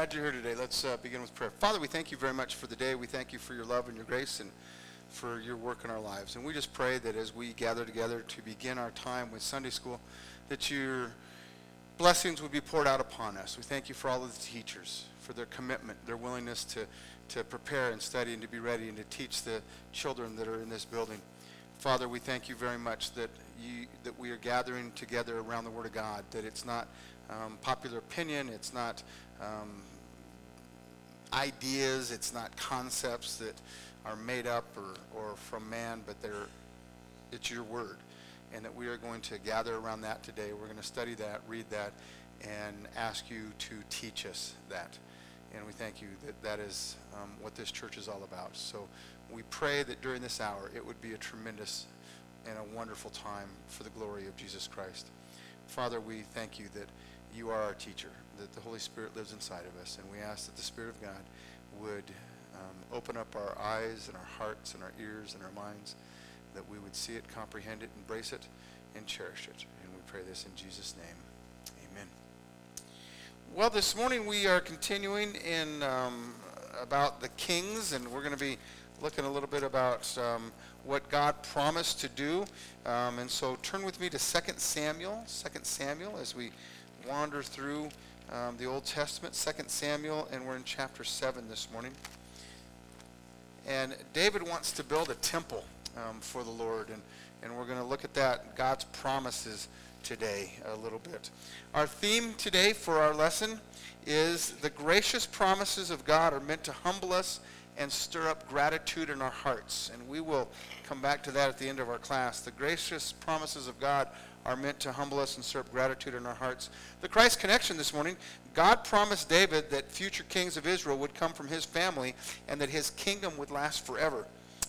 Glad you're here today. Let's uh, begin with prayer. Father, we thank you very much for the day. We thank you for your love and your grace and for your work in our lives. And we just pray that as we gather together to begin our time with Sunday school, that your blessings would be poured out upon us. We thank you for all of the teachers, for their commitment, their willingness to, to prepare and study and to be ready and to teach the children that are in this building. Father, we thank you very much that you that we are gathering together around the Word of God, that it's not um, popular opinion, it's not um, ideas, it's not concepts that are made up or, or from man, but they're, it's your Word. And that we are going to gather around that today. We're going to study that, read that, and ask you to teach us that. And we thank you that that is um, what this church is all about. So we pray that during this hour it would be a tremendous and a wonderful time for the glory of Jesus Christ. Father, we thank you that you are our teacher, that the Holy Spirit lives inside of us, and we ask that the Spirit of God would um, open up our eyes and our hearts and our ears and our minds, that we would see it, comprehend it, embrace it, and cherish it. And we pray this in Jesus' name. Amen. Well, this morning we are continuing in um, about the kings, and we're going to be looking a little bit about um, what God promised to do. Um, and so turn with me to 2 Samuel, 2 Samuel, as we wander through um, the Old Testament, 2 Samuel, and we're in chapter 7 this morning. And David wants to build a temple um, for the Lord, and, and we're going to look at that, God's promises today a little bit. Our theme today for our lesson is the gracious promises of God are meant to humble us and stir up gratitude in our hearts. And we will come back to that at the end of our class. The gracious promises of God are meant to humble us and stir up gratitude in our hearts. The Christ connection this morning, God promised David that future kings of Israel would come from his family and that his kingdom would last forever.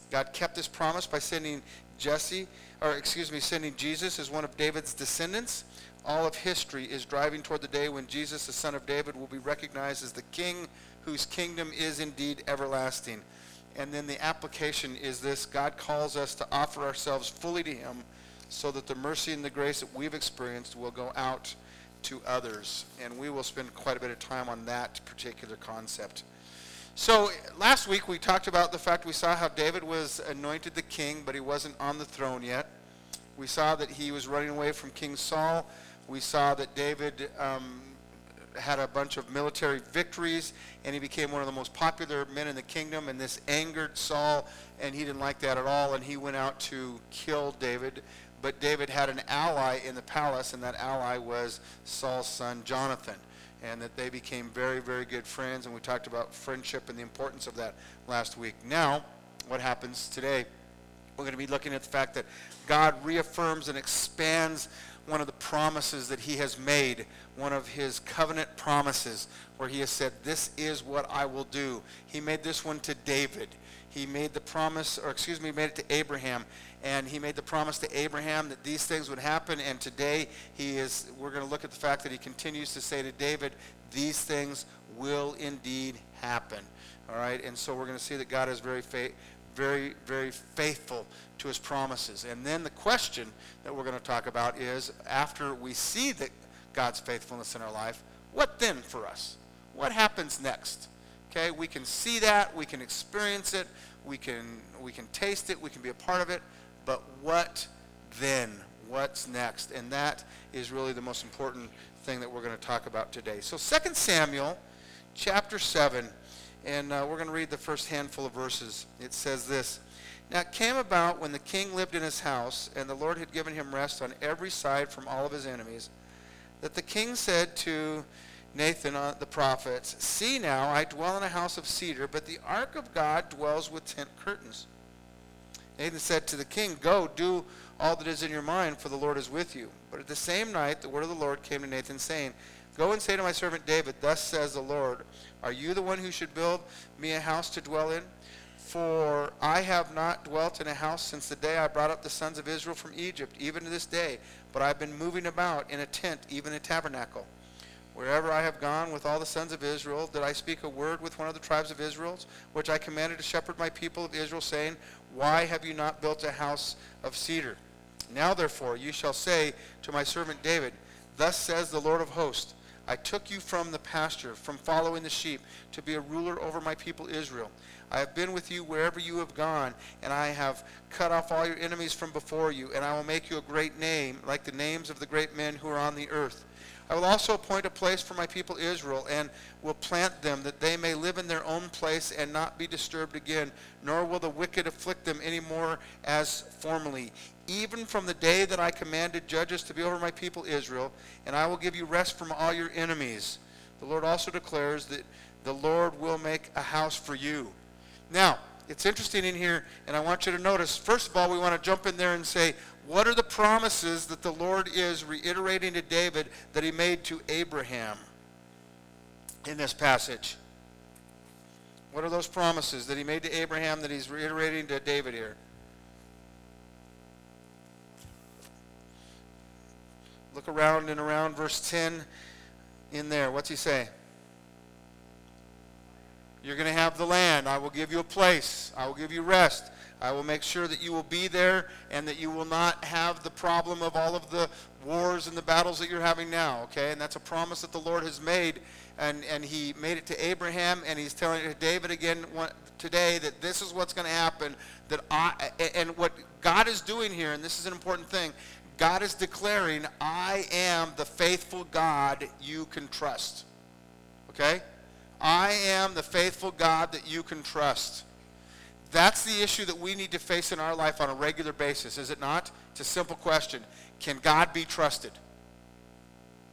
God kept this promise by sending Jesse, or excuse me, sending Jesus as one of David's descendants. All of history is driving toward the day when Jesus, the son of David, will be recognized as the king whose kingdom is indeed everlasting. And then the application is this God calls us to offer ourselves fully to Him so that the mercy and the grace that we've experienced will go out to others. And we will spend quite a bit of time on that particular concept. So last week we talked about the fact we saw how David was anointed the king, but he wasn't on the throne yet. We saw that he was running away from King Saul. We saw that David um, had a bunch of military victories, and he became one of the most popular men in the kingdom. And this angered Saul, and he didn't like that at all, and he went out to kill David. But David had an ally in the palace, and that ally was Saul's son Jonathan. And that they became very, very good friends, and we talked about friendship and the importance of that last week. Now, what happens today? We're going to be looking at the fact that God reaffirms and expands one of the promises that he has made, one of his covenant promises, where he has said, This is what I will do. He made this one to David. He made the promise, or excuse me, made it to Abraham. And he made the promise to Abraham that these things would happen. And today, he is, we're going to look at the fact that he continues to say to David, These things will indeed happen. All right? And so we're going to see that God is very, fa- very, very faithful to his promises. And then the question that we're going to talk about is after we see that God's faithfulness in our life, what then for us? What happens next? Okay, we can see that, we can experience it, we can we can taste it, we can be a part of it, but what then? What's next? And that is really the most important thing that we're going to talk about today. So 2 Samuel chapter 7 and uh, we're going to read the first handful of verses. It says this Now it came about when the king lived in his house, and the Lord had given him rest on every side from all of his enemies, that the king said to Nathan uh, the prophet, See now, I dwell in a house of cedar, but the ark of God dwells with tent curtains. Nathan said to the king, Go, do all that is in your mind, for the Lord is with you. But at the same night, the word of the Lord came to Nathan, saying, Go and say to my servant David, Thus says the Lord, Are you the one who should build me a house to dwell in? For I have not dwelt in a house since the day I brought up the sons of Israel from Egypt, even to this day, but I've been moving about in a tent, even a tabernacle. Wherever I have gone with all the sons of Israel, did I speak a word with one of the tribes of Israel, which I commanded to shepherd my people of Israel, saying, Why have you not built a house of cedar? Now therefore you shall say to my servant David, Thus says the Lord of hosts, I took you from the pasture, from following the sheep, to be a ruler over my people Israel. I have been with you wherever you have gone, and I have cut off all your enemies from before you, and I will make you a great name, like the names of the great men who are on the earth. I will also appoint a place for my people Israel, and will plant them, that they may live in their own place and not be disturbed again, nor will the wicked afflict them any more as formerly. Even from the day that I commanded judges to be over my people Israel, and I will give you rest from all your enemies. The Lord also declares that the Lord will make a house for you. Now, it's interesting in here, and I want you to notice, first of all, we want to jump in there and say, what are the promises that the Lord is reiterating to David that he made to Abraham in this passage? What are those promises that he made to Abraham that he's reiterating to David here? Look around and around verse 10 in there. What's he say? You're going to have the land. I will give you a place. I will give you rest. I will make sure that you will be there and that you will not have the problem of all of the wars and the battles that you're having now, okay? And that's a promise that the Lord has made. And, and he made it to Abraham, and he's telling David again today that this is what's going to happen. That I, and what God is doing here, and this is an important thing, God is declaring, I am the faithful God you can trust. Okay? I am the faithful God that you can trust. That's the issue that we need to face in our life on a regular basis, is it not? It's a simple question. Can God be trusted?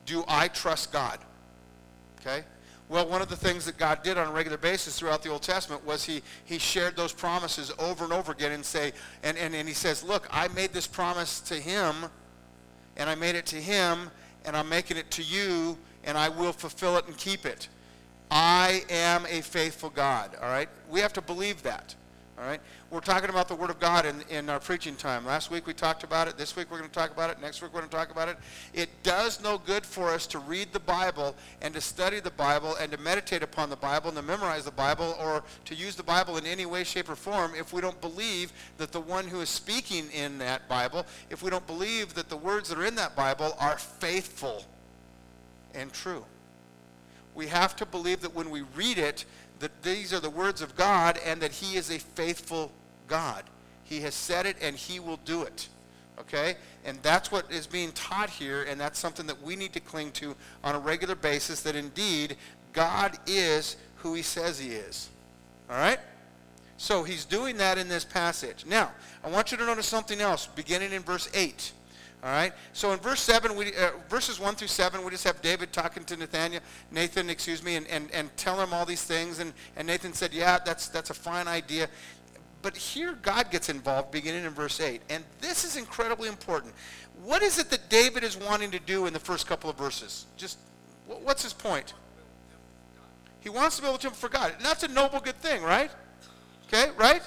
Do I trust God? Okay? Well, one of the things that God did on a regular basis throughout the Old Testament was he, he shared those promises over and over again and say, and, and, and he says, look, I made this promise to him, and I made it to him, and I'm making it to you, and I will fulfill it and keep it. I am a faithful God, all right? We have to believe that. All right? We're talking about the Word of God in, in our preaching time. Last week we talked about it. This week we're going to talk about it. Next week we're going to talk about it. It does no good for us to read the Bible and to study the Bible and to meditate upon the Bible and to memorize the Bible or to use the Bible in any way, shape, or form if we don't believe that the one who is speaking in that Bible, if we don't believe that the words that are in that Bible are faithful and true. We have to believe that when we read it, that these are the words of God and that he is a faithful God. He has said it and he will do it. Okay? And that's what is being taught here, and that's something that we need to cling to on a regular basis that indeed God is who he says he is. All right? So he's doing that in this passage. Now, I want you to notice something else beginning in verse 8. All right. So in verse seven, we, uh, verses one through seven, we just have David talking to Nathaniel, Nathan, excuse me, and, and, and tell him all these things. And, and Nathan said, "Yeah, that's that's a fine idea." But here God gets involved beginning in verse 8. And this is incredibly important. What is it that David is wanting to do in the first couple of verses? Just what's his point? He wants to build a temple for God. And that's a noble good thing, right? Okay, right?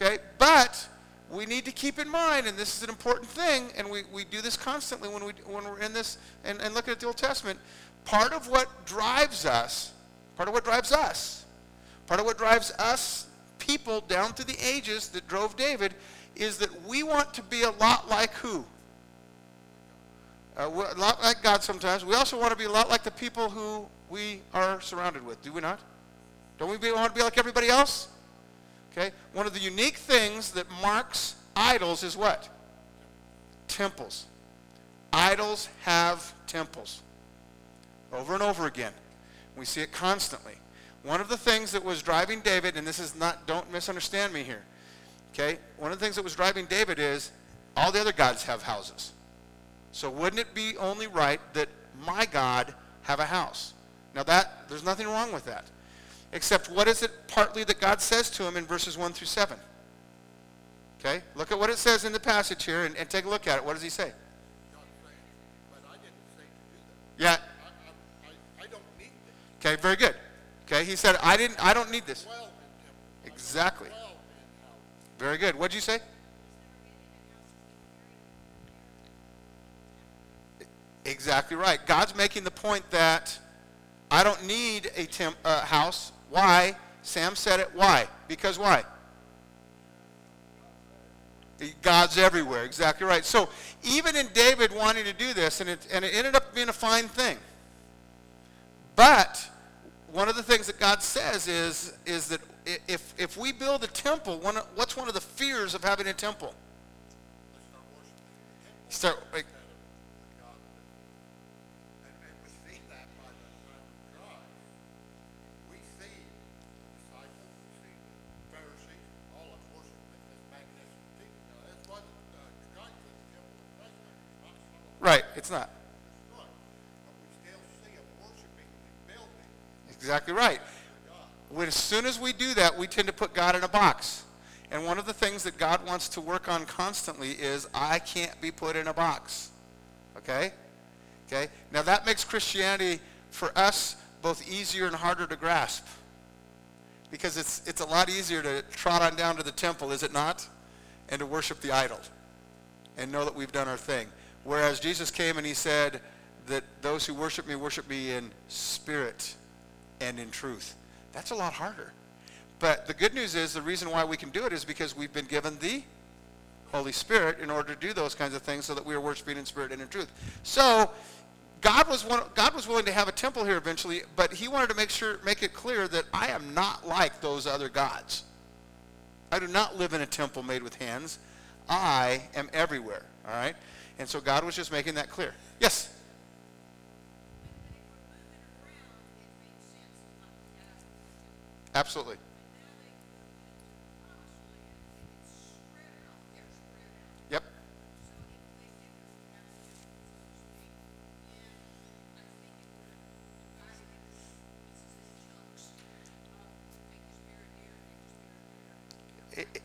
Okay, but we need to keep in mind, and this is an important thing, and we, we do this constantly when, we, when we're in this and, and looking at the Old Testament. Part of what drives us, part of what drives us, part of what drives us people down through the ages that drove David is that we want to be a lot like who? Uh, a lot like God sometimes. We also want to be a lot like the people who we are surrounded with, do we not? Don't we want to be like everybody else? Okay? One of the unique things that marks idols is what? Temples. Idols have temples. Over and over again. We see it constantly. One of the things that was driving David, and this is not, don't misunderstand me here. Okay? One of the things that was driving David is all the other gods have houses. So wouldn't it be only right that my God have a house? Now that, there's nothing wrong with that. Except what is it partly that God says to him in verses 1 through 7? Okay? Look at what it says in the passage here and, and take a look at it. What does he say? Yeah. Okay, very good. Okay, he said, I didn't I don't need this. Exactly. Very good. What'd you say? Exactly right. God's making the point that I don't need a temp, uh, house why? Sam said it. Why? Because why? God's everywhere. Exactly right. So even in David wanting to do this, and it, and it ended up being a fine thing. But one of the things that God says is, is that if, if we build a temple, one, what's one of the fears of having a temple? Start, right, it's not. Exactly right. When, as soon as we do that, we tend to put God in a box. And one of the things that God wants to work on constantly is I can't be put in a box. Okay? Okay? Now that makes Christianity for us both easier and harder to grasp. Because it's, it's a lot easier to trot on down to the temple, is it not? And to worship the idol. And know that we've done our thing. Whereas Jesus came and he said that those who worship me worship me in spirit and in truth. That's a lot harder. But the good news is the reason why we can do it is because we've been given the Holy Spirit in order to do those kinds of things so that we are worshiping in spirit and in truth. So God was one, God was willing to have a temple here eventually, but he wanted to make sure make it clear that I am not like those other gods. I do not live in a temple made with hands. I am everywhere, all right? And so God was just making that clear. Yes. Absolutely. Yep. It, it-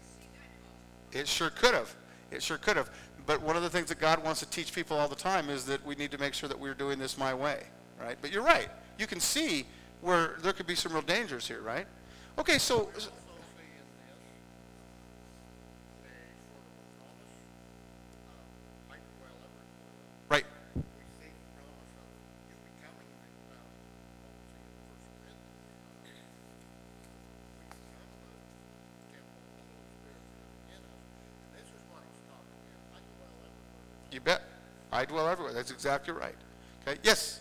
it sure could have. It sure could have. But one of the things that God wants to teach people all the time is that we need to make sure that we're doing this my way, right? But you're right. You can see where there could be some real dangers here, right? Okay, so I dwell everywhere. That's exactly right. Okay. Yes.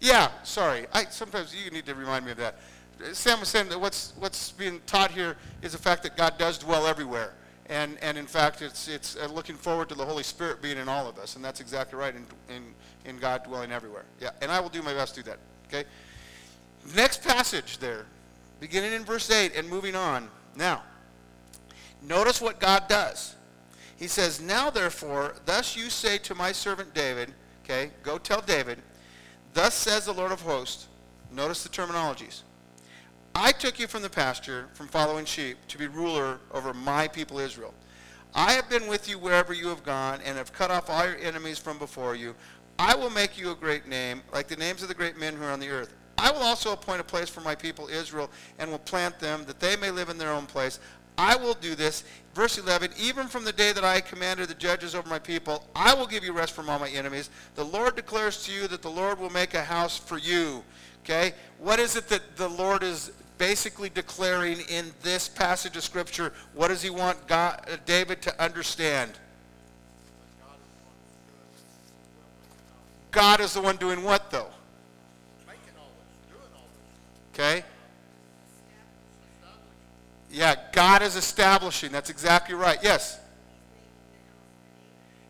Yeah. Sorry. I sometimes you need to remind me of that. Sam was saying that what's what's being taught here is the fact that God does dwell everywhere, and and in fact it's it's uh, looking forward to the Holy Spirit being in all of us, and that's exactly right in in in God dwelling everywhere. Yeah. And I will do my best to do that. Okay. Next passage there, beginning in verse eight and moving on. Now, notice what God does. He says, Now therefore, thus you say to my servant David, okay, go tell David, thus says the Lord of hosts, notice the terminologies. I took you from the pasture, from following sheep, to be ruler over my people Israel. I have been with you wherever you have gone, and have cut off all your enemies from before you. I will make you a great name, like the names of the great men who are on the earth. I will also appoint a place for my people Israel, and will plant them, that they may live in their own place. I will do this. Verse 11, even from the day that I commanded the judges over my people, I will give you rest from all my enemies. The Lord declares to you that the Lord will make a house for you. Okay? What is it that the Lord is basically declaring in this passage of Scripture? What does he want God, uh, David to understand? God is the one doing what, though? Making all this, doing all this, Okay? Yeah, God is establishing. That's exactly right. Yes.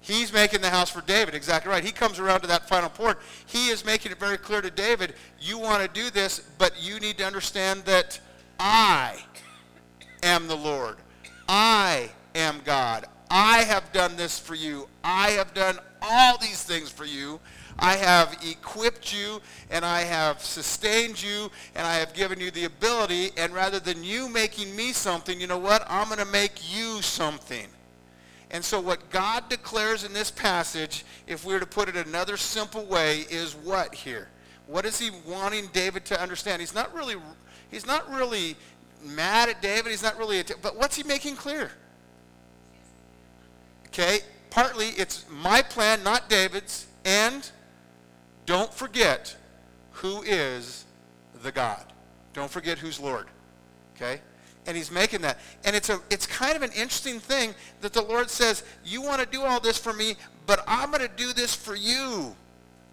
He's making the house for David. Exactly right. He comes around to that final point. He is making it very clear to David, you want to do this, but you need to understand that I am the Lord. I am God. I have done this for you. I have done all these things for you. I have equipped you and I have sustained you and I have given you the ability and rather than you making me something, you know what? I'm going to make you something. And so what God declares in this passage, if we were to put it another simple way, is what here? What is he wanting David to understand? He's not really he's not really mad at David. He's not really but what's he making clear? Okay? Partly it's my plan, not David's, and don't forget who is the God. Don't forget who's Lord. Okay? And he's making that. And it's a it's kind of an interesting thing that the Lord says, "You want to do all this for me, but I'm going to do this for you.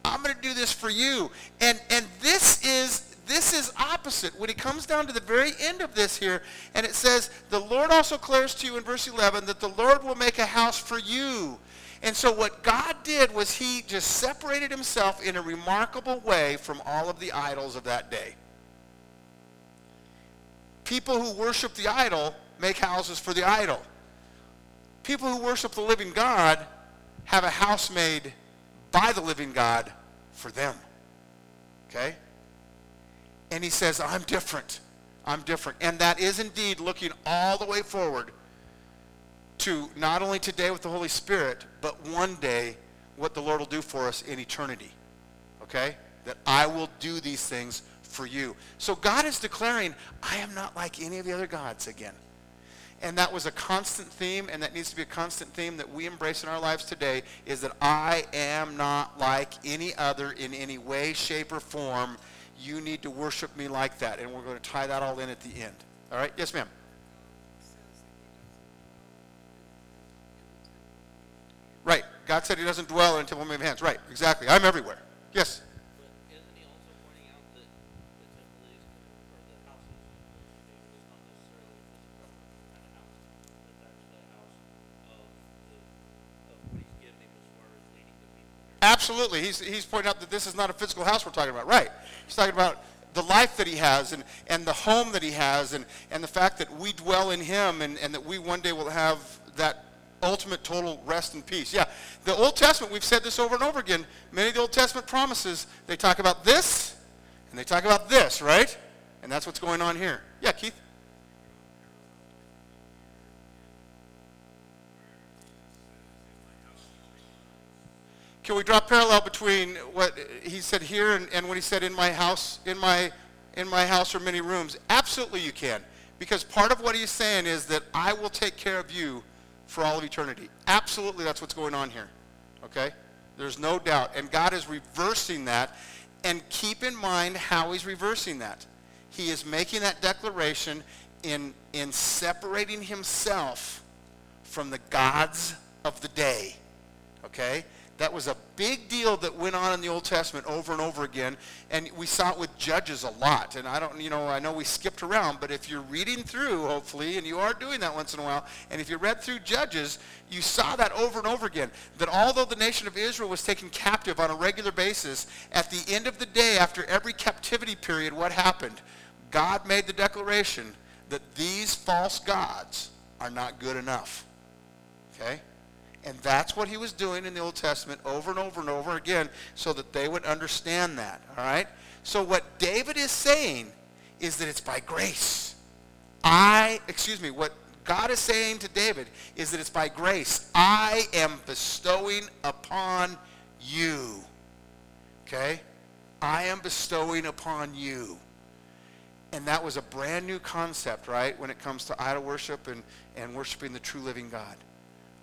I'm going to do this for you. And, and this is this is opposite. When it comes down to the very end of this here, and it says, the Lord also declares to you in verse 11 that the Lord will make a house for you. And so what God did was he just separated himself in a remarkable way from all of the idols of that day. People who worship the idol make houses for the idol. People who worship the living God have a house made by the living God for them. Okay? And he says, I'm different. I'm different. And that is indeed looking all the way forward to not only today with the Holy Spirit, but one day what the Lord will do for us in eternity. Okay? That I will do these things for you. So God is declaring, I am not like any of the other gods again. And that was a constant theme, and that needs to be a constant theme that we embrace in our lives today, is that I am not like any other in any way, shape, or form. You need to worship me like that. And we're going to tie that all in at the end. All right? Yes, ma'am. Right. God said he doesn't dwell in a temple made with hands. Right. Exactly. I'm everywhere. Yes. But isn't he also pointing out that the temple is, or the house is, is not necessarily a physical kind of house, but that's the house of the, of what he's given him as far as leading the people here. Absolutely. He's, he's pointing out that this is not a physical house we're talking about. Right. He's talking about the life that he has and, and the home that he has and, and the fact that we dwell in him and, and that we one day will have that ultimate total rest and peace. Yeah. The Old Testament, we've said this over and over again. Many of the Old Testament promises, they talk about this and they talk about this, right? And that's what's going on here. Yeah, Keith? Can we draw a parallel between what he said here and, and what he said in my house, in my, in my house are many rooms? Absolutely you can. Because part of what he's saying is that I will take care of you for all of eternity. Absolutely that's what's going on here. Okay? There's no doubt. And God is reversing that. And keep in mind how he's reversing that. He is making that declaration in, in separating himself from the gods of the day. Okay? That was a big deal that went on in the Old Testament over and over again. And we saw it with Judges a lot. And I don't, you know, I know we skipped around, but if you're reading through, hopefully, and you are doing that once in a while, and if you read through Judges, you saw that over and over again. That although the nation of Israel was taken captive on a regular basis, at the end of the day, after every captivity period, what happened? God made the declaration that these false gods are not good enough. Okay? And that's what he was doing in the Old Testament over and over and over again so that they would understand that. All right? So what David is saying is that it's by grace. I, excuse me, what God is saying to David is that it's by grace. I am bestowing upon you. Okay? I am bestowing upon you. And that was a brand new concept, right, when it comes to idol worship and, and worshiping the true living God.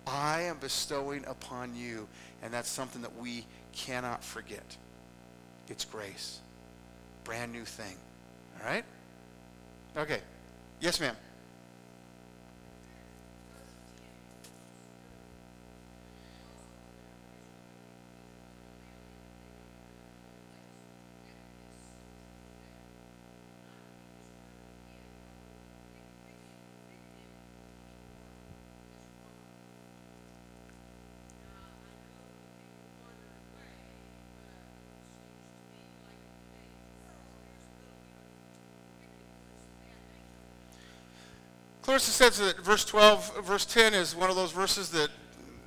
I am bestowing upon you. And that's something that we cannot forget. It's grace. Brand new thing. All right? Okay. Yes, ma'am. Clarissa says that verse 12, verse 10 is one of those verses that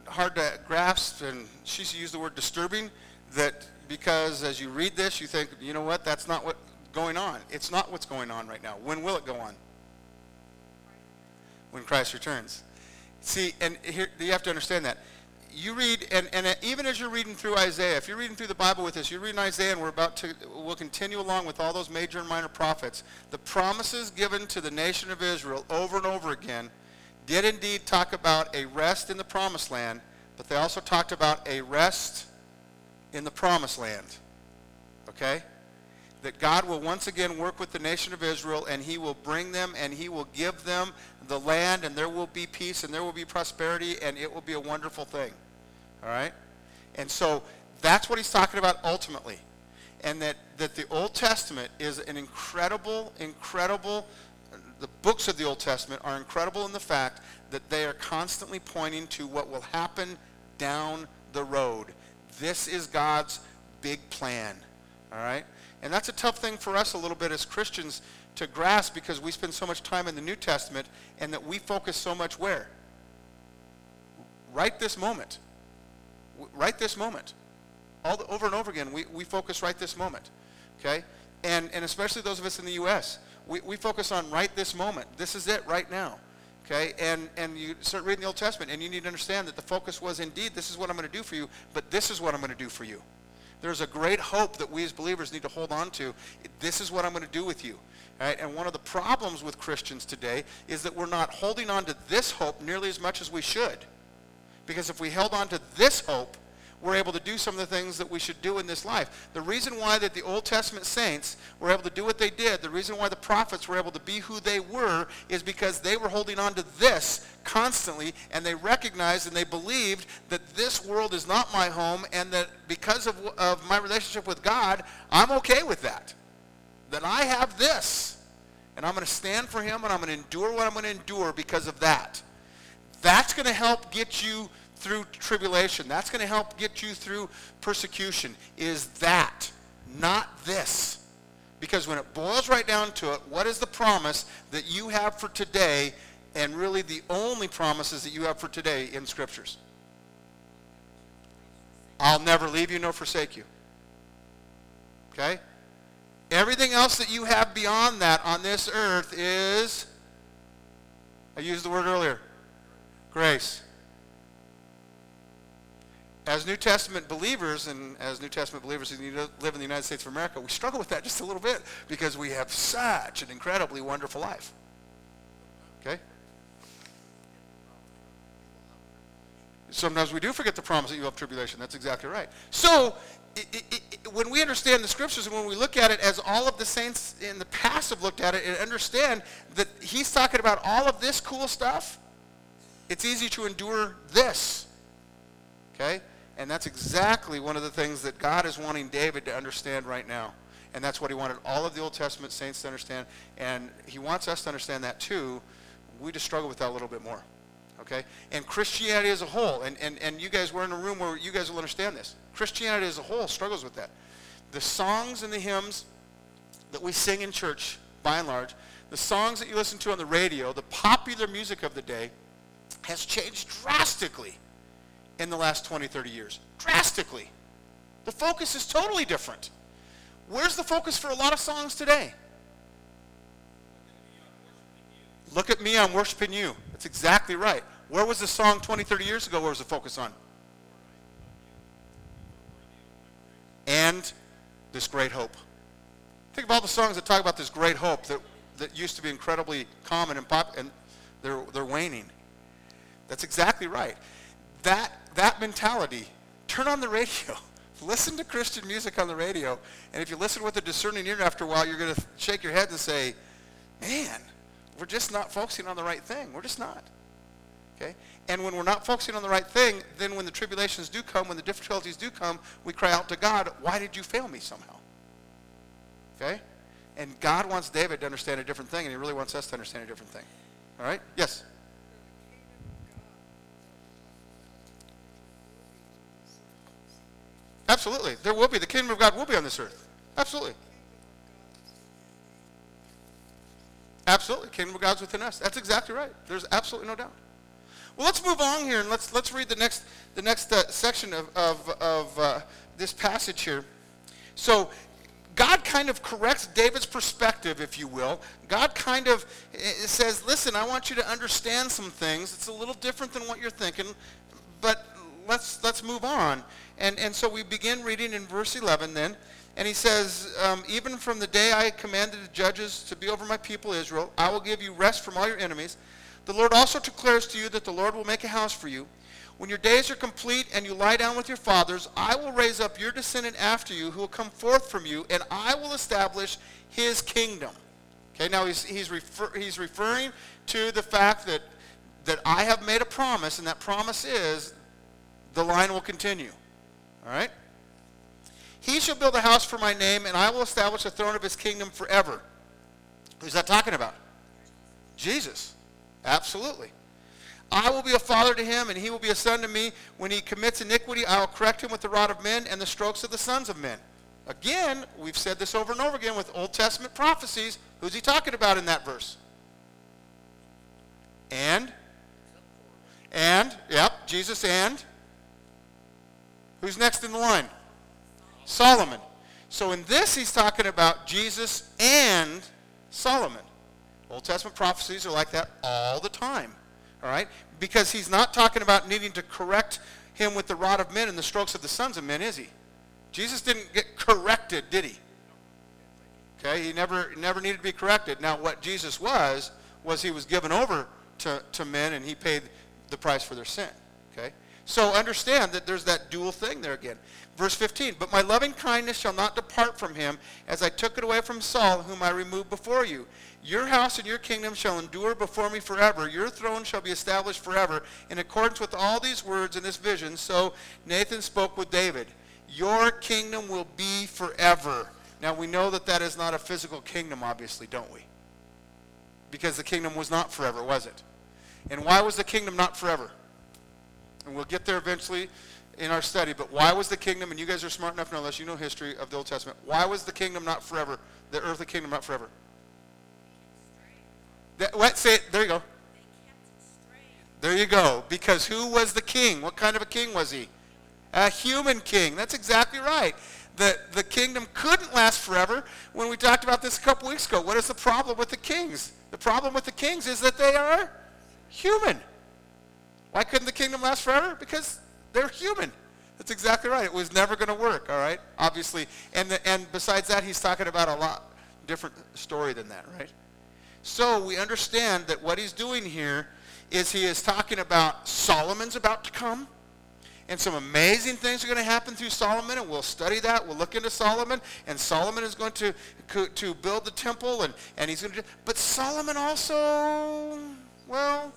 hard to grasp, and she used the word disturbing, that because as you read this, you think, you know what, that's not what's going on. It's not what's going on right now. When will it go on? When Christ returns. See, and here you have to understand that. You read, and, and even as you're reading through Isaiah, if you're reading through the Bible with us, you're reading Isaiah, and we're about to, we'll continue along with all those major and minor prophets. The promises given to the nation of Israel over and over again did indeed talk about a rest in the promised land, but they also talked about a rest in the promised land. Okay? That God will once again work with the nation of Israel and he will bring them and he will give them the land and there will be peace and there will be prosperity and it will be a wonderful thing. All right? And so That's what he's talking about ultimately. And that, that the Old Testament is an incredible, incredible, the books of the Old Testament are incredible in the fact that they are constantly pointing to what will happen down the road. This is God's big plan. All right? And that's a tough thing for us a little bit as Christians to grasp because we spend so much time in the New Testament and that we focus so much where? Right this moment. Right this moment. All the, over and over again, we, we focus right this moment. Okay? And, and especially those of us in the U.S., we, we focus on right this moment. This is it right now. Okay? And, and you start reading the Old Testament, and you need to understand that the focus was indeed, this is what I'm going to do for you, but this is what I'm going to do for you. There's a great hope that we as believers need to hold on to. This is what I'm going to do with you. Right? And one of the problems with Christians today is that we're not holding on to this hope nearly as much as we should. Because if we held on to this hope, we're able to do some of the things that we should do in this life. The reason why that the Old Testament saints were able to do what they did, the reason why the prophets were able to be who they were, is because they were holding on to this constantly, and they recognized and they believed that this world is not my home, and that because of, of my relationship with God, I'm okay with that. That I have this, and I'm going to stand for him, and I'm going to endure what I'm going to endure because of that. That's going to help get you through tribulation. That's going to help get you through persecution. Is that, not this. Because when it boils right down to it, what is the promise that you have for today and really the only promises that you have for today in scriptures? I'll never leave you nor forsake you. Okay? Everything else that you have beyond that on this earth is, I used the word earlier, grace. As New Testament believers, and as New Testament believers who live in the United States of America, we struggle with that just a little bit because we have such an incredibly wonderful life. Okay? Sometimes we do forget the promise that you have tribulation. That's exactly right. So, i i i when we understand the scriptures and when we look at it as all of the saints in the past have looked at it and understand that he's talking about all of this cool stuff, it's easy to endure this. Okay? And that's exactly one of the things that God is wanting David to understand right now. And that's what he wanted all of the Old Testament saints to understand. And he wants us to understand that too. We just struggle with that a little bit more. Okay? And Christianity as a whole, and, and, and you guys were in a room where you guys will understand this. Christianity as a whole struggles with that. The songs and the hymns that we sing in church, by and large, the songs that you listen to on the radio, the popular music of the day, has changed drastically in the last 20, 30 years. Drastically. The focus is totally different. Where's the focus for a lot of songs today? Look at me, I'm worshiping you. That's exactly right. Where was the song 20, 30 years ago? Where was the focus on? And this great hope. Think of all the songs that talk about this great hope that, that used to be incredibly common and pop, and they're, they're waning. That's exactly right. That, that mentality, turn on the radio. Listen to Christian music on the radio, and if you listen with a discerning ear after a while, you're going to shake your head and say, man, we're just not focusing on the right thing. We're just not. Okay? And when we're not focusing on the right thing, then when the tribulations do come, when the difficulties do come, we cry out to God, why did you fail me somehow? Okay? And God wants David to understand a different thing, and he really wants us to understand a different thing. All right? Yes? Absolutely. There will be. The kingdom of God will be on this earth. Absolutely. Absolutely. Kingdom of God's within us. That's exactly right. There's absolutely no doubt. Well, let's move on here and let's let's read the next the next uh, section of of, of uh, this passage here. So, God kind of corrects David's perspective, if you will. God kind of eh, says, "Listen, I want you to understand some things. It's a little different than what you're thinking, but let's let's move on." And and so we begin reading in verse 11 then. And he says, um, even from the day I commanded the judges to be over my people Israel, I will give you rest from all your enemies. The Lord also declares to you that the Lord will make a house for you. When your days are complete and you lie down with your fathers, I will raise up your descendant after you who will come forth from you, and I will establish his kingdom. Okay, now he's, he's, refer, he's referring to the fact that, that I have made a promise, and that promise is the line will continue. All right? He shall build a house for my name, and I will establish the throne of his kingdom forever. Who's that talking about? Jesus. Absolutely. I will be a father to him, and he will be a son to me. When he commits iniquity, I will correct him with the rod of men and the strokes of the sons of men. Again, we've said this over and over again with Old Testament prophecies. Who's he talking about in that verse? And? And, yep, Jesus and? Who's next in the line? Solomon. So in this, he's talking about Jesus and Solomon. Old Testament prophecies are like that all the time. All right? Because he's not talking about needing to correct him with the rod of men and the strokes of the sons of men, is he? Jesus didn't get corrected, did he? Okay, he never never needed to be corrected. Now what Jesus was was he was given over to, to men and he paid the price for their sin. Okay? So understand that there's that dual thing there again. Verse 15, but my loving kindness shall not depart from him as I took it away from Saul, whom I removed before you. Your house and your kingdom shall endure before me forever. Your throne shall be established forever. In accordance with all these words in this vision, so Nathan spoke with David. Your kingdom will be forever. Now we know that that is not a physical kingdom, obviously, don't we? Because the kingdom was not forever, was it? And why was the kingdom not forever? And we'll get there eventually in our study, but why was the kingdom, and you guys are smart enough to know this, you know history of the Old Testament, why was the kingdom not forever, the earthly kingdom not forever? That, what, say it, there you go. There you go. Because who was the king? What kind of a king was he? A human king. That's exactly right. The, the kingdom couldn't last forever. When we talked about this a couple weeks ago, what is the problem with the kings? The problem with the kings is that they are human. Why couldn't the kingdom last forever? Because they're human. That's exactly right. It was never going to work, all right? Obviously. And, the, and besides that, he's talking about a lot different story than that, right? So we understand that what he's doing here is he is talking about Solomon's about to come. And some amazing things are going to happen through Solomon, and we'll study that. We'll look into Solomon, and Solomon is going to, to build the temple, and, and he's going to. But Solomon also, well,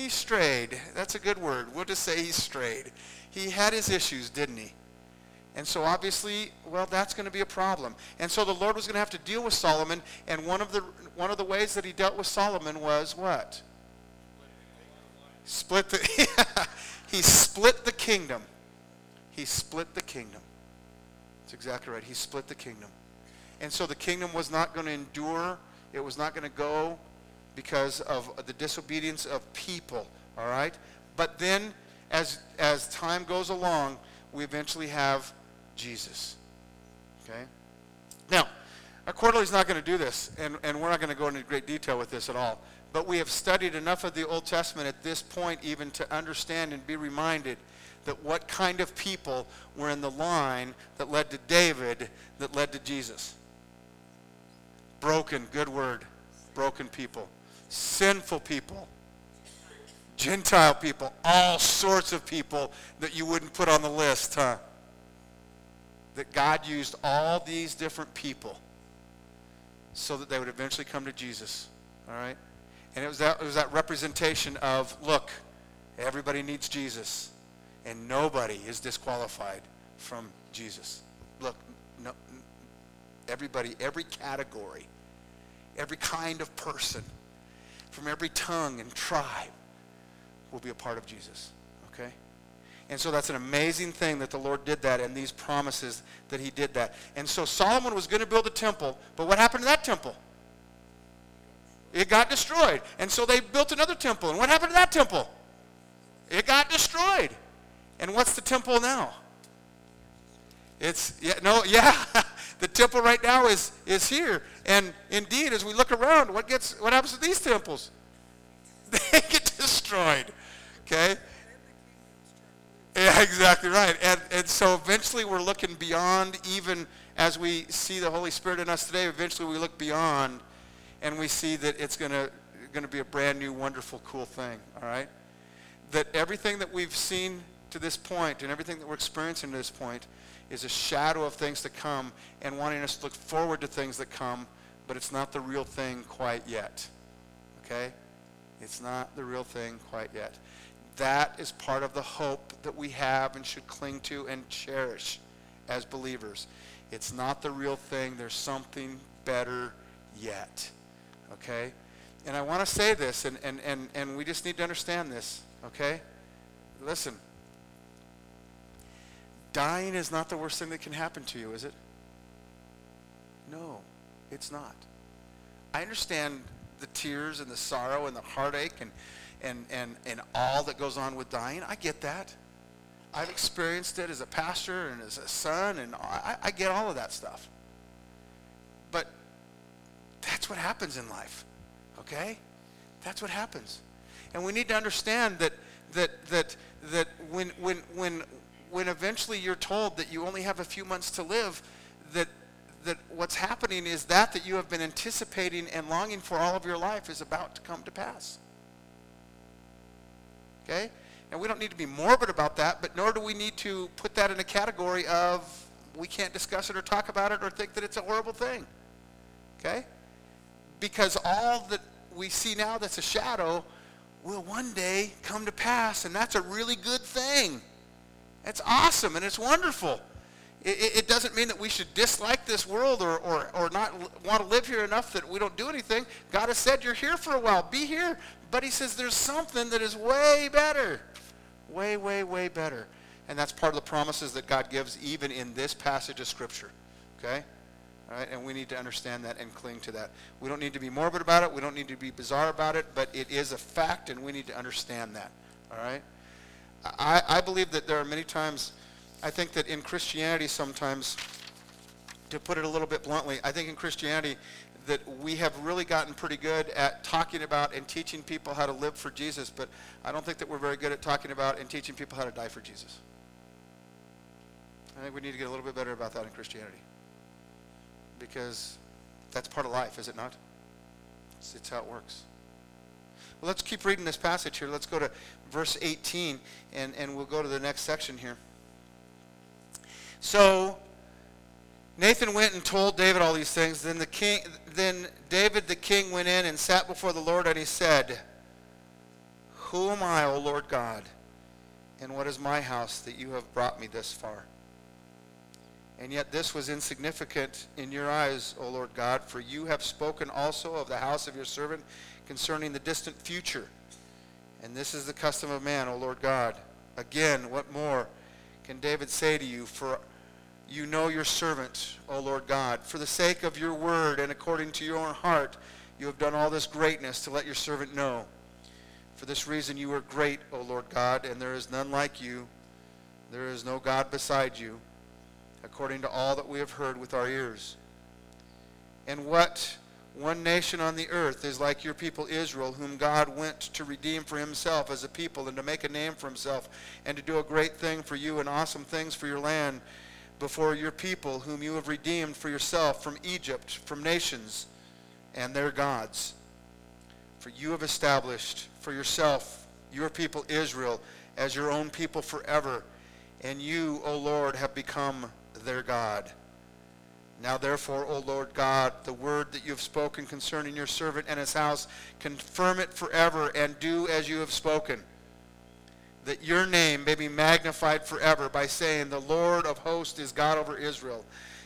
he strayed. That's a good word. We'll just say he strayed. He had his issues, didn't he? And so obviously, well, that's going to be a problem. And so the Lord was going to have to deal with Solomon, and one of the one of the ways that he dealt with Solomon was what? Split the He split the kingdom. He split the kingdom. That's exactly right. He split the kingdom. And so the kingdom was not going to endure. It was not going to go because of the disobedience of people, all right? But then as as time goes along, we eventually have Jesus. Okay? Now, our quarterly is not going to do this, and, and we're not going to go into great detail with this at all. But we have studied enough of the Old Testament at this point even to understand and be reminded that what kind of people were in the line that led to David, that led to Jesus. Broken, good word. Broken people. Sinful people. Gentile people. All sorts of people that you wouldn't put on the list, huh? That God used all these different people so that they would eventually come to Jesus. All right? And it was that, it was that representation of, look, everybody needs Jesus, and nobody is disqualified from Jesus. Look, no, everybody, every category, every kind of person, from every tongue and tribe will be a part of Jesus. Okay? And so that's an amazing thing that the Lord did that and these promises that he did that. And so Solomon was going to build a temple, but what happened to that temple? It got destroyed. And so they built another temple. And what happened to that temple? It got destroyed. And what's the temple now? It's yeah, no, yeah. the temple right now is is here. And indeed, as we look around, what gets what happens to these temples? They get destroyed. Okay? Yeah, exactly right. And and so eventually we're looking beyond even as we see the Holy Spirit in us today, eventually we look beyond and we see that it's going to going to be a brand new, wonderful, cool thing. All right, that everything that we've seen to this point and everything that we're experiencing to this point is a shadow of things to come, and wanting us to look forward to things that come, but it's not the real thing quite yet. Okay, it's not the real thing quite yet. That is part of the hope that we have and should cling to and cherish as believers. It's not the real thing. There's something better yet. Okay? And I want to say this, and, and, and, and we just need to understand this. Okay? Listen. Dying is not the worst thing that can happen to you, is it? No, it's not. I understand the tears and the sorrow and the heartache and, and, and, and all that goes on with dying. I get that. I've experienced it as a pastor and as a son, and I, I get all of that stuff. But that's what happens in life, okay? That's what happens. And we need to understand that, that, that, that when, when, when, when eventually you're told that you only have a few months to live, that, that what's happening is that that you have been anticipating and longing for all of your life is about to come to pass. Okay? And we don't need to be morbid about that, but nor do we need to put that in a category of we can't discuss it or talk about it or think that it's a horrible thing. Okay? Because all that we see now that's a shadow will one day come to pass, and that's a really good thing. It's awesome and it's wonderful. It, it, doesn't mean that we should dislike this world or, or, or not want to live here enough that we don't do anything. God has said, you're here for a while. Be here. But he says there's something that is way better. Way, way, way better. And that's part of the promises that God gives even in this passage of Scripture. Okay? All right? And we need to understand that and cling to that. We don't need to be morbid about it. We don't need to be bizarre about it. But it is a fact, and we need to understand that. All right? I, I believe that there are many times I think that in Christianity sometimes, to put it a little bit bluntly, I think in Christianity that we have really gotten pretty good at talking about and teaching people how to live for Jesus, but I don't think that we're very good at talking about and teaching people how to die for Jesus. I think we need to get a little bit better about that in Christianity. Because that's part of life, is it not? It's, it's how it works. Well, let's keep reading this passage here. Let's go to verse 18, and, and we'll go to the next section here. So Nathan went and told David all these things. Then the king then David the king went in and sat before the Lord and he said, Who am I, O Lord God? And what is my house that you have brought me this far? And yet this was insignificant in your eyes, O Lord God, for you have spoken also of the house of your servant concerning the distant future. And this is the custom of man, O Lord God. Again, what more can David say to you? For you know your servant, O Lord God. For the sake of your word and according to your own heart, you have done all this greatness to let your servant know. For this reason you are great, O Lord God, and there is none like you. There is no God beside you, according to all that we have heard with our ears. And what one nation on the earth is like your people Israel, whom God went to redeem for himself as a people and to make a name for himself and to do a great thing for you and awesome things for your land before your people, whom you have redeemed for yourself from Egypt, from nations and their gods. For you have established for yourself your people Israel as your own people forever, and you, O Lord, have become their God. Now therefore, O Lord God, the word that you have spoken concerning your servant and his house, confirm it forever and do as you have spoken that your name may be magnified forever by saying, The Lord of hosts is God over Israel.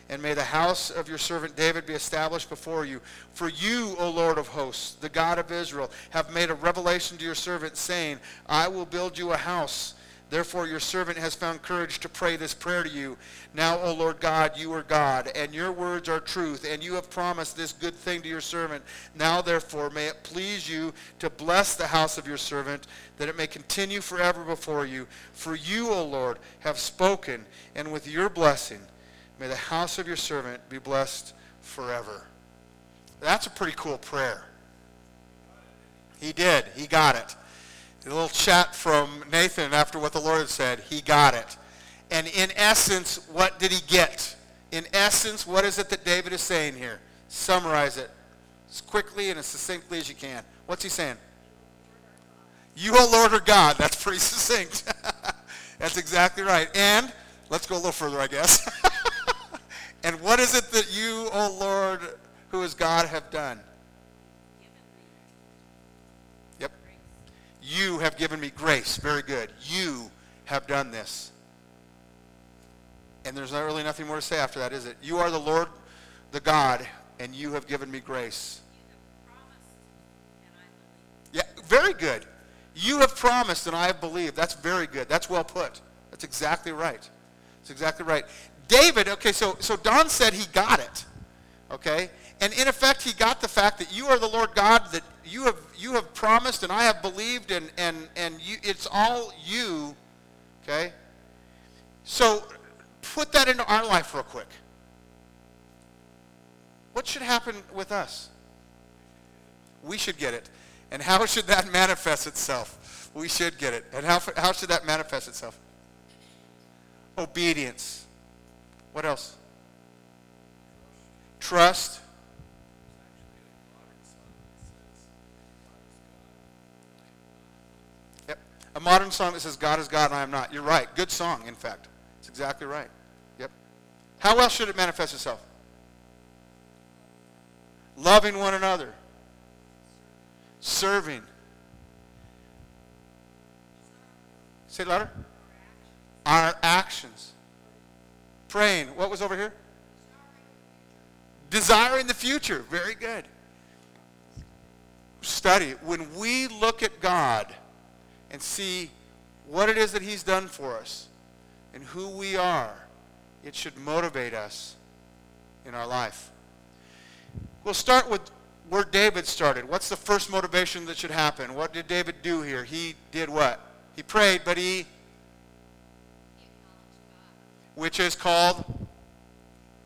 And may the house of your servant David be established before you. For you, O Lord of hosts, the God of Israel, have made a revelation to your servant, saying, I will build you a house Therefore your servant has found courage to pray this prayer to you. Now, O Lord God, you are God, and your words are truth, and you have promised this good thing to your servant. Now, therefore, may it please you to bless the house of your servant, that it may continue forever before you. For you, O Lord, have spoken, and with your blessing, may the house of your servant be blessed forever. That's a pretty cool prayer. He did. He got it a little chat from Nathan after what the Lord had said. He got it. And in essence, what did he get? In essence, what is it that David is saying here? Summarize it as quickly and as succinctly as you can. What's he saying? You, O Lord, are God. That's pretty succinct. That's exactly right. And let's go a little further, I guess. and what is it that you, O Lord, who is God, have done? You have given me grace. Very good. You have done this. And there's not really nothing more to say after that, is it? You are the Lord, the God, and you have given me grace. Yeah, very good. You have promised and I have believed. That's very good. That's well put. That's exactly right. That's exactly right. David, okay, so, so Don said he got it. Okay? And in effect, he got the fact that you are the Lord God, that you have, you have promised and I have believed, and, and, and you, it's all you. Okay? So put that into our life real quick. What should happen with us? We should get it. And how should that manifest itself? We should get it. And how, how should that manifest itself? Obedience. What else? Trust. A modern song that says, God is God and I am not. You're right. Good song, in fact. It's exactly right. Yep. How else should it manifest itself? Loving one another. Serving. Say it louder. Our actions. Praying. What was over here? Desiring the future. Very good. Study. When we look at God and see what it is that he's done for us and who we are, it should motivate us in our life. We'll start with where David started. What's the first motivation that should happen? What did David do here? He did what? He prayed, but he, which is called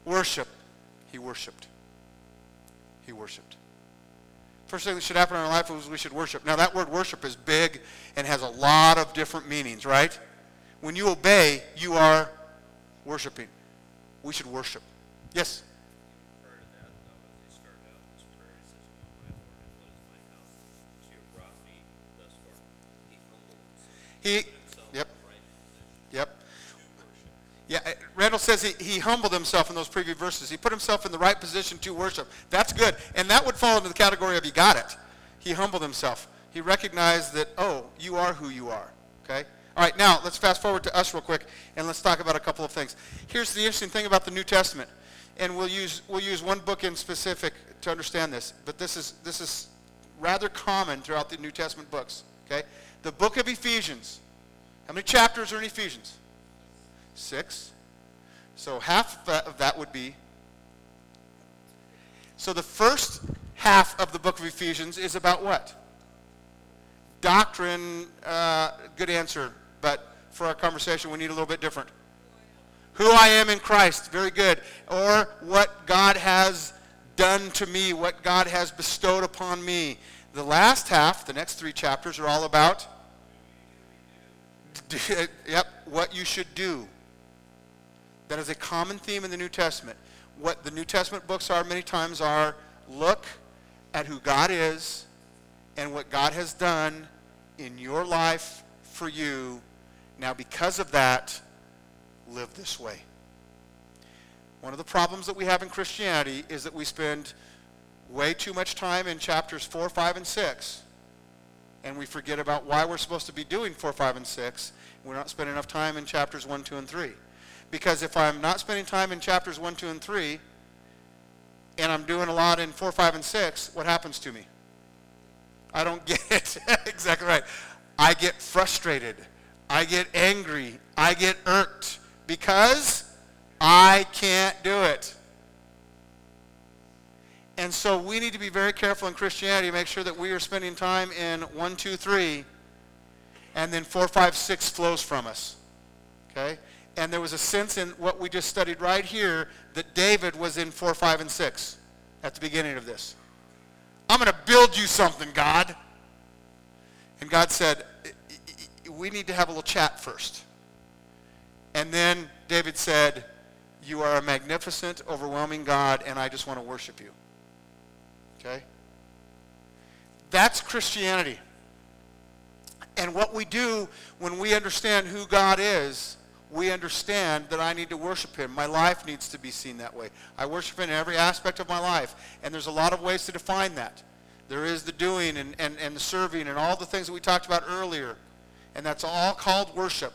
worship. He worshiped. He worshiped. First thing that should happen in our life is we should worship. Now, that word worship is big and has a lot of different meanings, right? When you obey, you are worshiping. We should worship. Yes? Prior Yeah, uh, Randall says he, he humbled himself in those previous verses. He put himself in the right position to worship. That's good. And that would fall into the category of he got it. He humbled himself. He recognized that, oh, you are who you are. Okay? All right, now let's fast forward to us real quick and let's talk about a couple of things. Here's the interesting thing about the New Testament. And we'll use, we'll use one book in specific to understand this. But this is, this is rather common throughout the New Testament books. Okay? The book of Ephesians. How many chapters are in Ephesians? Six. So half of that, would be. So the first half of the book of Ephesians is about what? Doctrine. Uh, good answer. But for our conversation, we need a little bit different. Who I am in Christ. Very good. Or what God has done to me, what God has bestowed upon me. The last half, the next three chapters, are all about. yep, what you should do. That is a common theme in the New Testament. What the New Testament books are many times are look at who God is and what God has done in your life for you. Now, because of that, live this way. One of the problems that we have in Christianity is that we spend way too much time in chapters 4, 5, and 6, and we forget about why we're supposed to be doing 4, 5, and 6. We're not spending enough time in chapters 1, 2, and 3. Because if I'm not spending time in chapters 1, 2, and 3, and I'm doing a lot in 4, 5, and 6, what happens to me? I don't get it. exactly right. I get frustrated. I get angry. I get irked because I can't do it. And so we need to be very careful in Christianity to make sure that we are spending time in 1, 2, 3, and then 4, 5, 6 flows from us. Okay? And there was a sense in what we just studied right here that David was in 4, 5, and 6 at the beginning of this. I'm going to build you something, God. And God said, we need to have a little chat first. And then David said, you are a magnificent, overwhelming God, and I just want to worship you. Okay? That's Christianity. And what we do when we understand who God is, we understand that I need to worship him. My life needs to be seen that way. I worship him in every aspect of my life. And there's a lot of ways to define that. There is the doing and, and, and the serving and all the things that we talked about earlier. And that's all called worship.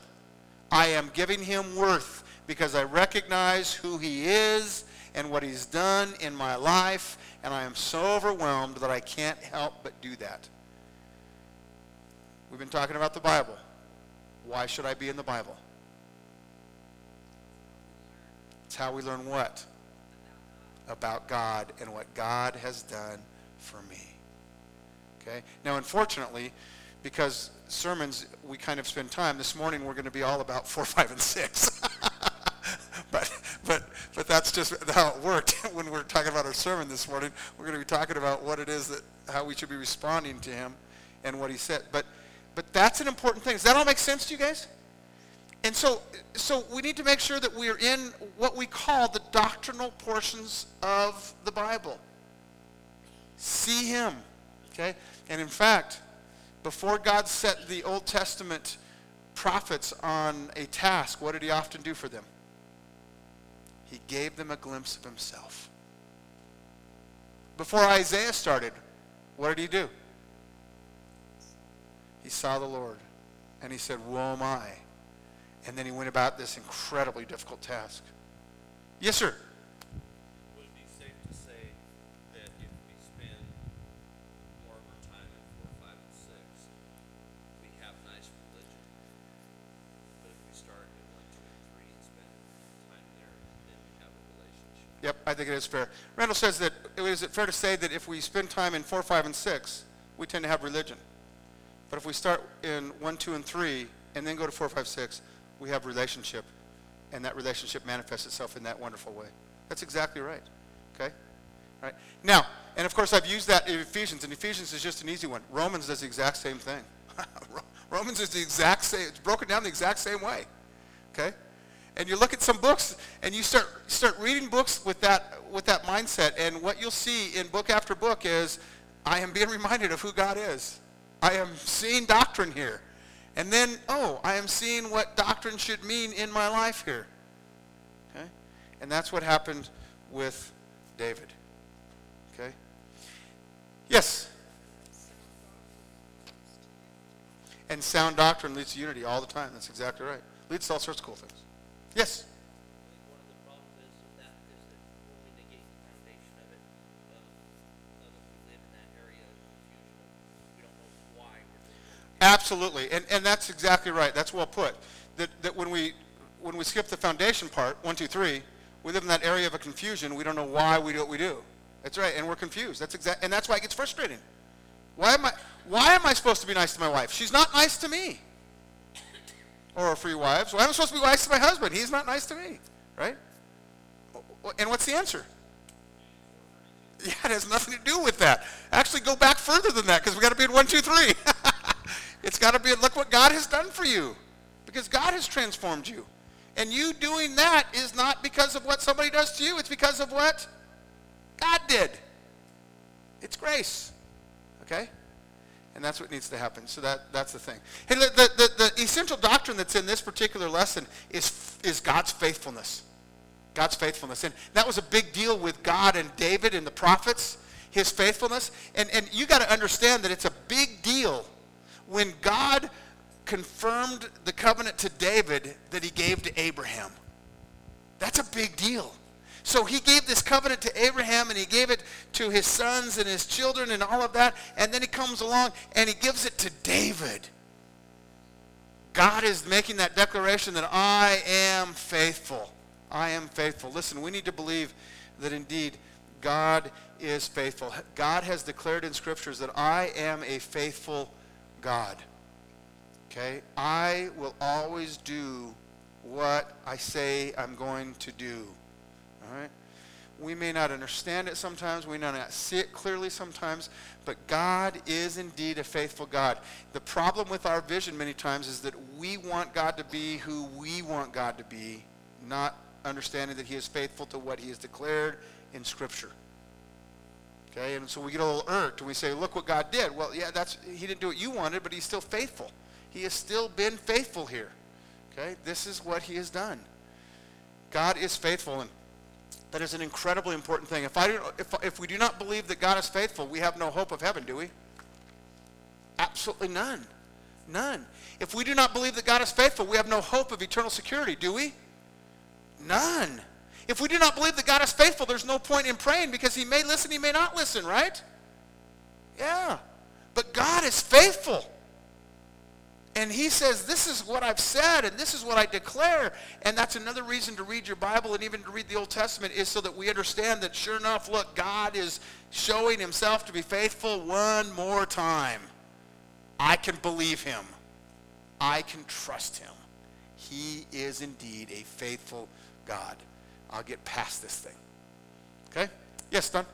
I am giving him worth. because I recognize who he is and what he's done in my life, and I am so overwhelmed that I can't help but do that. We've been talking about the Bible. Why should I be in the Bible? It's how we learn what? About God and what God has done for me. Okay? Now, unfortunately, because sermons, we kind of spend time, this morning we're going to be all about 4, 5, and 6. but, but, but that's just how it worked. when we're talking about our sermon this morning, we're going to be talking about what it is that, how we should be responding to him and what he said. But, but that's an important thing. Does that all make sense to you guys? And so, so we need to make sure that we're in what we call the doctrinal portions of the Bible. See him. Okay? And in fact, before God set the Old Testament prophets on a task, what did he often do for them? He gave them a glimpse of himself. Before Isaiah started, what did he do? He saw the Lord and he said, Woe am I. And then he went about this incredibly difficult task. Yes, sir. Would it be safe to say that if we spend more of our time in four, five, and six, we have nice religion? But if we start in one, two, and three and spend time there, then we have a relationship. Yep, I think it is fair. Randall says that, is it fair to say that if we spend time in 4, 5, and 6, we tend to have religion? But if we start in 1, 2, and 3, and then go to 4, 5, 6, we have relationship, and that relationship manifests itself in that wonderful way. That's exactly right. Okay? All right. Now, and of course I've used that in Ephesians, and Ephesians is just an easy one. Romans does the exact same thing. Romans is the exact same, it's broken down the exact same way. Okay? And you look at some books and you start start reading books with that with that mindset, and what you'll see in book after book is I am being reminded of who God is. I am seeing doctrine here. And then, oh, I am seeing what doctrine should mean in my life here. Okay? And that's what happened with David. Okay? Yes? And sound doctrine leads to unity all the time. That's exactly right. Leads to all sorts of cool things. Yes? Absolutely, and, and that's exactly right. That's well put. That, that when we when we skip the foundation part, one, two, three, we live in that area of a confusion. We don't know why we do what we do. That's right, and we're confused. That's exact, and that's why it gets frustrating. Why am I why am I supposed to be nice to my wife? She's not nice to me. Or for you wives, why am I supposed to be nice to my husband? He's not nice to me, right? And what's the answer? Yeah, it has nothing to do with that. Actually, go back further than that because we've got to be in one, two, three. it's got to be look what God has done for you, because God has transformed you, and you doing that is not because of what somebody does to you. It's because of what God did. It's grace. Okay. And that's what needs to happen. So that, that's the thing. Hey, the, the, the, essential doctrine that's in this particular lesson is, is God's faithfulness. God's faithfulness. And that was a big deal with God and David and the prophets, his faithfulness. And, and you got to understand that it's a big deal when God confirmed the covenant to David that he gave to Abraham. That's a big deal. So he gave this covenant to Abraham and he gave it to his sons and his children and all of that. And then he comes along and he gives it to David. God is making that declaration that I am faithful. I am faithful. Listen, we need to believe that indeed God is faithful. God has declared in scriptures that I am a faithful God. Okay? I will always do what I say I'm going to do. All right? We may not understand it sometimes, we may not see it clearly sometimes, but God is indeed a faithful God. The problem with our vision many times is that we want God to be who we want God to be, not understanding that he is faithful to what he has declared in Scripture. Okay, and so we get a little irked and we say, look what God did. Well, yeah, that's he didn't do what you wanted, but he's still faithful. He has still been faithful here. Okay, this is what he has done. God is faithful, and that is an incredibly important thing. If, I do, if, if we do not believe that God is faithful, we have no hope of heaven, do we? Absolutely none. None. If we do not believe that God is faithful, we have no hope of eternal security, do we? None. If we do not believe that God is faithful, there's no point in praying because he may listen, he may not listen, right? Yeah. But God is faithful. And he says, this is what I've said and this is what I declare. And that's another reason to read your Bible and even to read the Old Testament is so that we understand that sure enough, look, God is showing himself to be faithful one more time. I can believe him. I can trust him. He is indeed a faithful God. I'll get past this thing. Okay? Yes, Don?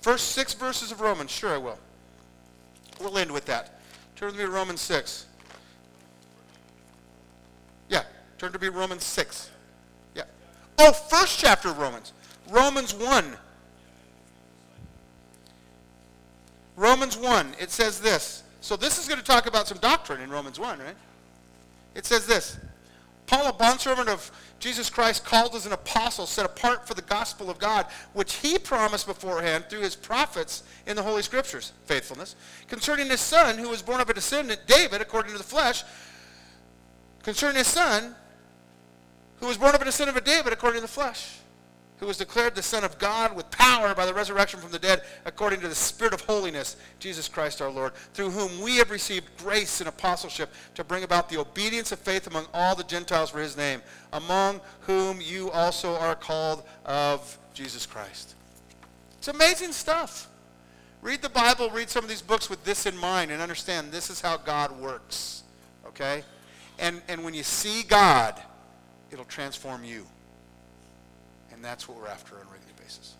First six verses of Romans. Sure, I will. We'll end with that. Turn with me to Romans 6. Yeah, turn to me to Romans 6. Yeah. Oh, first chapter of Romans. Romans 1. Romans 1, it says this. So this is going to talk about some doctrine in Romans 1, right? It says this. Paul, a bondservant of Jesus Christ, called as an apostle, set apart for the gospel of God, which he promised beforehand through his prophets in the Holy Scriptures, faithfulness, concerning his son, who was born of a descendant, David, according to the flesh, concerning his son, who was born of a descendant of David, according to the flesh, who was declared the Son of God with power by the resurrection from the dead, according to the Spirit of holiness, Jesus Christ our Lord, through whom we have received grace and apostleship to bring about the obedience of faith among all the Gentiles for his name, among whom you also are called of Jesus Christ. It's amazing stuff. Read the Bible, read some of these books with this in mind, and understand this is how God works. Okay? And, and when you see God, it'll transform you. And that's what we're after on a regular basis.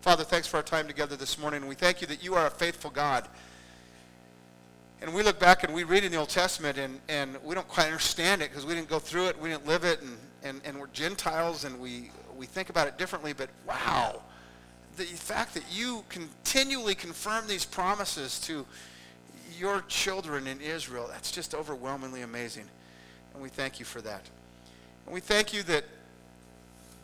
Father, thanks for our time together this morning. And we thank you that you are a faithful God. And we look back and we read in the Old Testament and, and we don't quite understand it because we didn't go through it, we didn't live it, and, and, and we're Gentiles and we, we think about it differently. But wow, the fact that you continually confirm these promises to your children in Israel, that's just overwhelmingly amazing. And we thank you for that. And we thank you that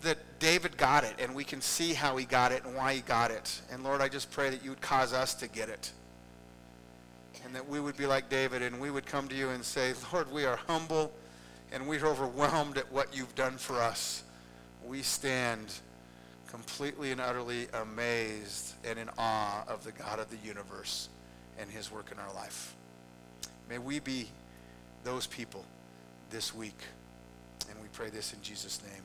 that David got it, and we can see how he got it and why he got it. And Lord, I just pray that you would cause us to get it. And that we would be like David, and we would come to you and say, Lord, we are humble, and we are overwhelmed at what you've done for us. We stand completely and utterly amazed and in awe of the God of the universe and his work in our life. May we be those people this week. And we pray this in Jesus' name.